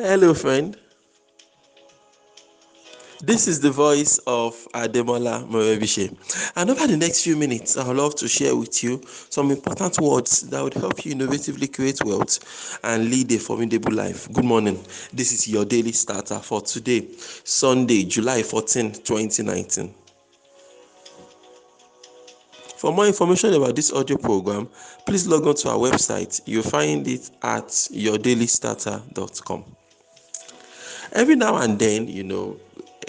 Hello, friend. This is the voice of Ademola Morebise. And over the next few minutes, I would love to share with you some important words that would help you innovatively create wealth and lead a formidable life. Good morning. This is your daily starter for today, Sunday, July 14, 2019. For more information about this audio program, please log on to our website. You'll find it at yourdailystarter.com. Every now and then, you know,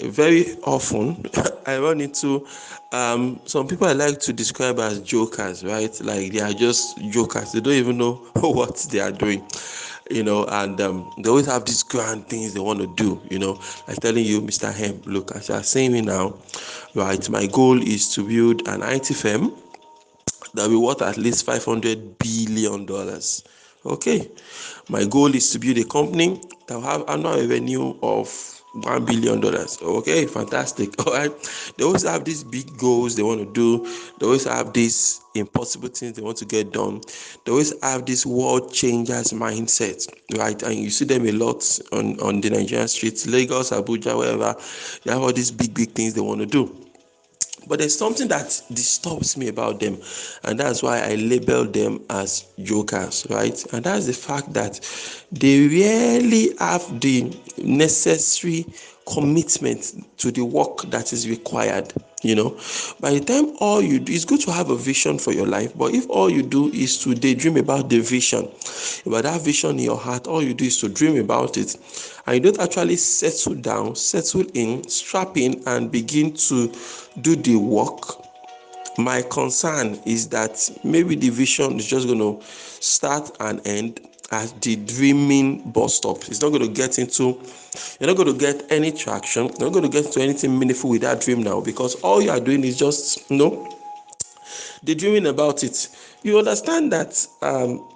very often I run into um, some people I like to describe as jokers, right? Like they are just jokers. They don't even know what they are doing, you know, and um, they always have these grand things they want to do, you know. Like telling you, Mr. Hem, look, as you are saying me now, right? My goal is to build an IT firm that will worth at least 500 billion dollars. Okay, my goal is to build a company that will have annual revenue of one billion dollars. Okay, fantastic. All right. They always have these big goals they want to do. They always have these impossible things they want to get done. They always have this world changers mindset, right? And you see them a lot on, on the Nigerian streets, Lagos, Abuja, wherever. They have all these big, big things they want to do. But there's something that disturbs me about them, and that's why I label them as jokers, right? And that's the fact that they rarely have the necessary commitment to the work that is required you know. By the time all you do it's good to have a vision for your life but if all you do is to daydream about the vision about that vision in your heart all you do is to dream about it and you don't actually settle down settle in strap in and begin to do the work my concern is that maybe the vision is just going to start and end at the dreaming bus stop. It's not going to get into, you're not going to get any traction. You're not going to get into anything meaningful with that dream now because all you are doing is just, you know, dreaming about it. You understand that um,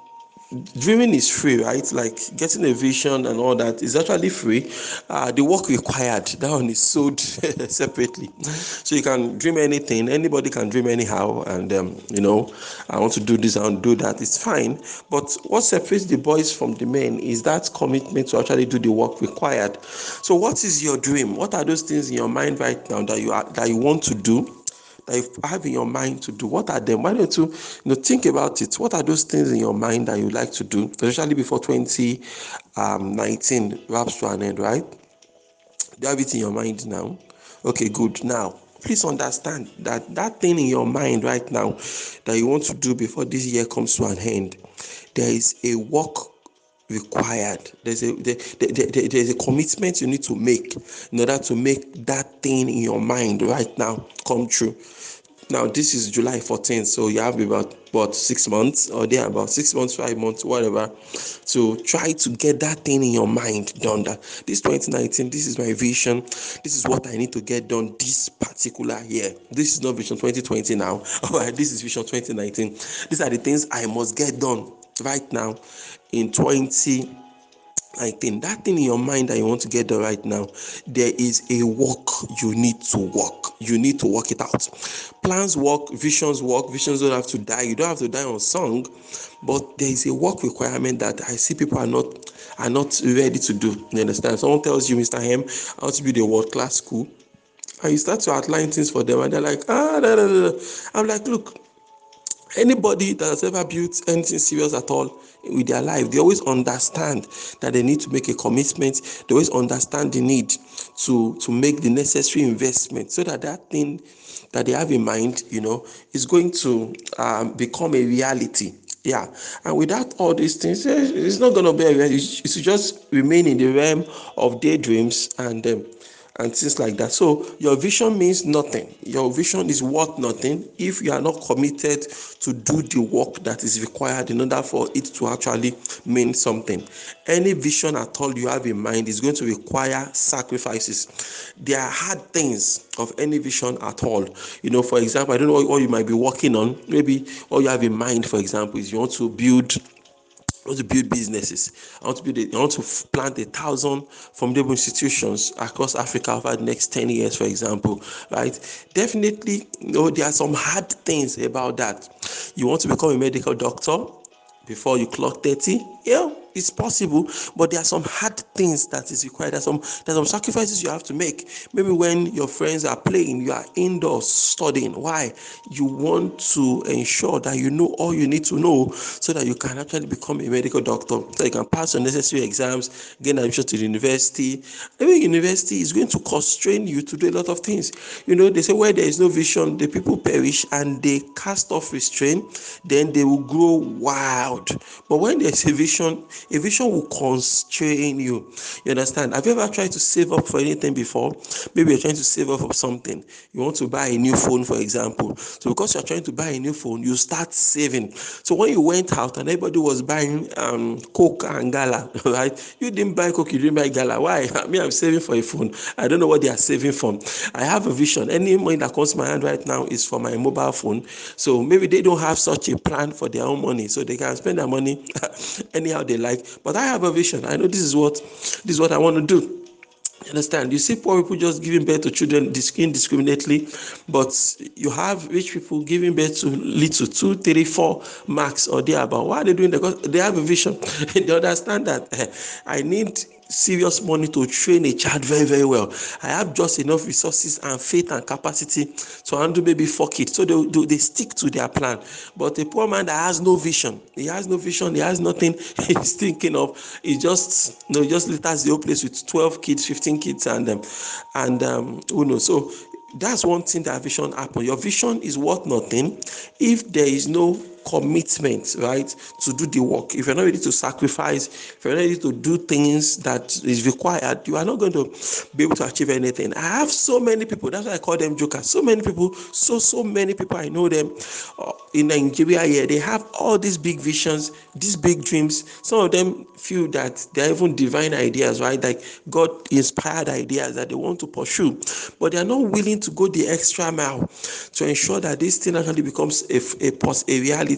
dreaming is free right? Like getting a vision and all that is actually free. Uh, the work required that one is sold separately. So you can dream anything. Anybody can dream anyhow. And um, you know i want to do this and do that. It's fine. But what separates the boys from the men is that commitment to actually do the work required. So what is your dream? What are those things in your mind right now that you are that you want to do that you have in your mind to do? What are them? Why don't you, you know, think about it? What are those things in your mind that you like to do, especially before 2019 um, wraps to an end, right? Do you have it in your mind now? Okay, good. Now, please understand that that thing in your mind right now that you want to do before this year comes to an end, there is a work required. There's a there, there, there, there's a commitment you need to make in order to make that thing in your mind right now come true. Now this is july 14th so you have about about six months or there about six months five months whatever to try to get that thing in your mind done that this 2019 this is my vision. This is what i need to get done this particular year. This is not vision 2020 now all right this is vision 2019 these are the things i must get done right now in 20 I think that thing in your mind that you want to get there right now, there is a work you need to work. You need to work it out. Plans work, visions work. Visions don't have to die. You don't have to die on song, but there is a work requirement that I see people are not are not ready to do. You understand? Someone tells you, Mr. Hem, want to build a world class school, and you start to outline things for them, and they're like, ah, da, da, da. I'm like, look, anybody that has ever built anything serious at all with their life they always understand that they need to make a commitment. They always understand the need to to make the necessary investment so that that thing that they have in mind you know is going to um, become a reality. Yeah. And without all these things eh, it's not going to be a reality. It should just remain in the realm of daydreams and um, and things like that. So your vision means nothing. Your vision is worth nothing if you are not committed to do the work that is required in order for it to actually mean something. Any vision at all you have in mind is going to require sacrifices. There are hard things of any vision at all. You know, for example, I don't know what you might be working on. Maybe all you have in mind, for example, is you want to build I want to build businesses. I want to build. A, I want to plant a thousand formidable institutions across Africa over the next ten years, for example. Right? Definitely, you know, there are some hard things about that. You want to become a medical doctor before you clock thirty. Yeah, it's possible, but there are some hard things that is required. There's some there's some sacrifices you have to make. Maybe when your friends are playing, you are indoors studying. Why? You want to ensure that you know all you need to know so that you can actually become a medical doctor, so you can pass your necessary exams, gain admission to the university. Every university is going to constrain you to do a lot of things. You know, they say where there is no vision, the people perish and they cast off restraint, then they will grow wild. But when there's a vision, a vision will constrain you. You understand? Have you ever tried to save up for anything before? Maybe you're trying to save up for something. You want to buy a new phone, for example. So because you're trying to buy a new phone, you start saving. So when you went out and everybody was buying um, Coke and Gala, right? You didn't buy Coke, you didn't buy Gala. Why? I mean, I'm saving for a phone. I don't know what they are saving from. I have a vision. Any money that comes to my hand right now is for my mobile phone. So maybe they don't have such a plan for their own money, so they can spend their money anyhow they like. But I have a vision. I know this is what this is what I want to do. You understand? You see poor people just giving birth to children indiscriminately, but you have rich people giving birth to little two, three, four marks or thereabout. Why are they doing that? Because they have a vision. they understand that eh, I need serious money to train a child very very well. I have just enough resources and faith and capacity to handle maybe four kids. So they, they, they stick to their plan. But a poor man that has no vision he has no vision he has nothing he's thinking of he just you know just litters the whole place with 12 kids 15 kids and um, and um, who knows? So that's one thing that vision happen. Your vision is worth nothing if there is no commitment right to do the work. If you're not ready to sacrifice if you're not ready to do things that is required you are not going to be able to achieve anything. I have so many people that's why i call them jokers. So many people so so many people i know them uh, in nigeria here they have all these big visions these big dreams. Some of them feel that they're even divine ideas right? Like god inspired ideas that they want to pursue. But they are not willing to go the extra mile to ensure that this thing actually becomes a, a, a reality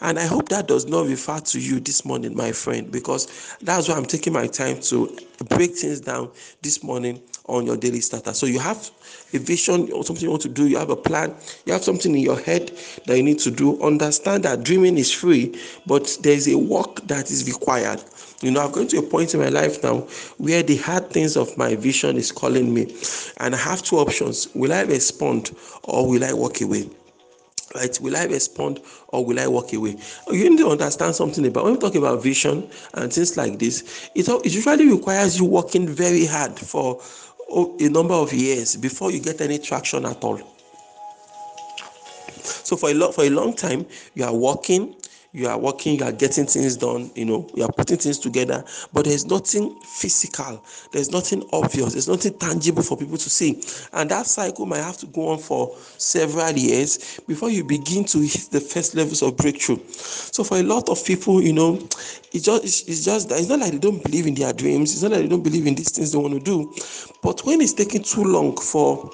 and I hope that does not refer to you this morning, my friend, because that's why I'm taking my time to break things down this morning on your daily starter. So you have a vision or something you want to do, you have a plan, you have something in your head that you need to do. Understand that dreaming is free, but there's a work that is required. You know, I've gone to a point in my life now where the hard things of my vision is calling me, and I have two options: will I respond or will I walk away? Right will i respond or will i walk away? You need to understand something about when we talk about vision and things like this it, it usually requires you working very hard for a number of years before you get any traction at all. So for a lot for a long time you are working you are working, you are getting things done, you know, you are putting things together, but there's nothing physical, there's nothing obvious, there's nothing tangible for people to see. And that cycle might have to go on for several years before you begin to hit the first levels of breakthrough. So for a lot of people, you know, it's just it's, just that it's not like they don't believe in their dreams, it's not like they don't believe in these things they want to do. But when it's taking too long for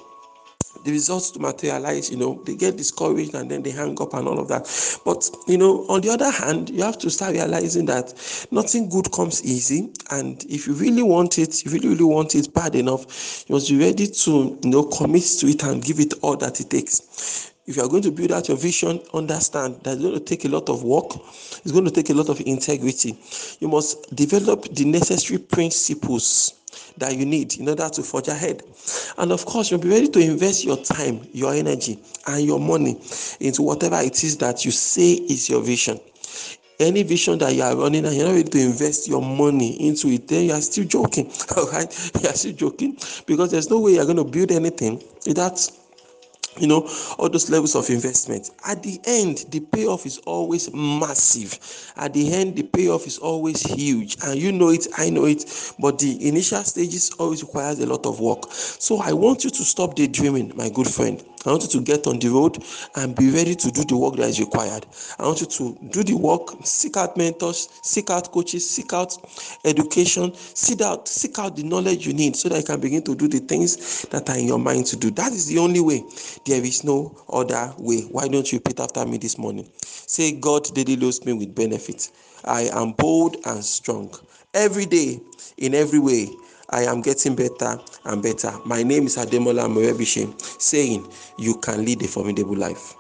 the results to materialize, you know, they get discouraged and then they hang up and all of that. But, you know, on the other hand, you have to start realizing that nothing good comes easy. And if you really want it, you really, really want it bad enough, you must be ready to, you know, commit to it and give it all that it takes if you are going to build out your vision, understand that it's going to take a lot of work. It's going to take a lot of integrity. You must develop the necessary principles that you need in order to forge ahead. And of course, you'll be ready to invest your time, your energy, and your money into whatever it is that you say is your vision. Any vision that you are running and you're not ready to invest your money into it, then you are still joking. All right, you are still joking because there's no way you're going to build anything without you know all those levels of investment at the end the payoff is always massive at the end the payoff is always huge and you know it i know it but the initial stages always requires a lot of work so i want you to stop daydreaming my good friend I want you to get on the road and be ready to do the work that is required. I want you to do the work, seek out mentors, seek out coaches, seek out education, seek out, seek out the knowledge you need so that you can begin to do the things that are in your mind to do. That is the only way. There is no other way. Why don't you repeat after me this morning? Say, God daily loads me with benefits. I am bold and strong. Every day, in every way, I am getting better and better. My name is Ademola Morebishe, saying, You can lead a formidable life.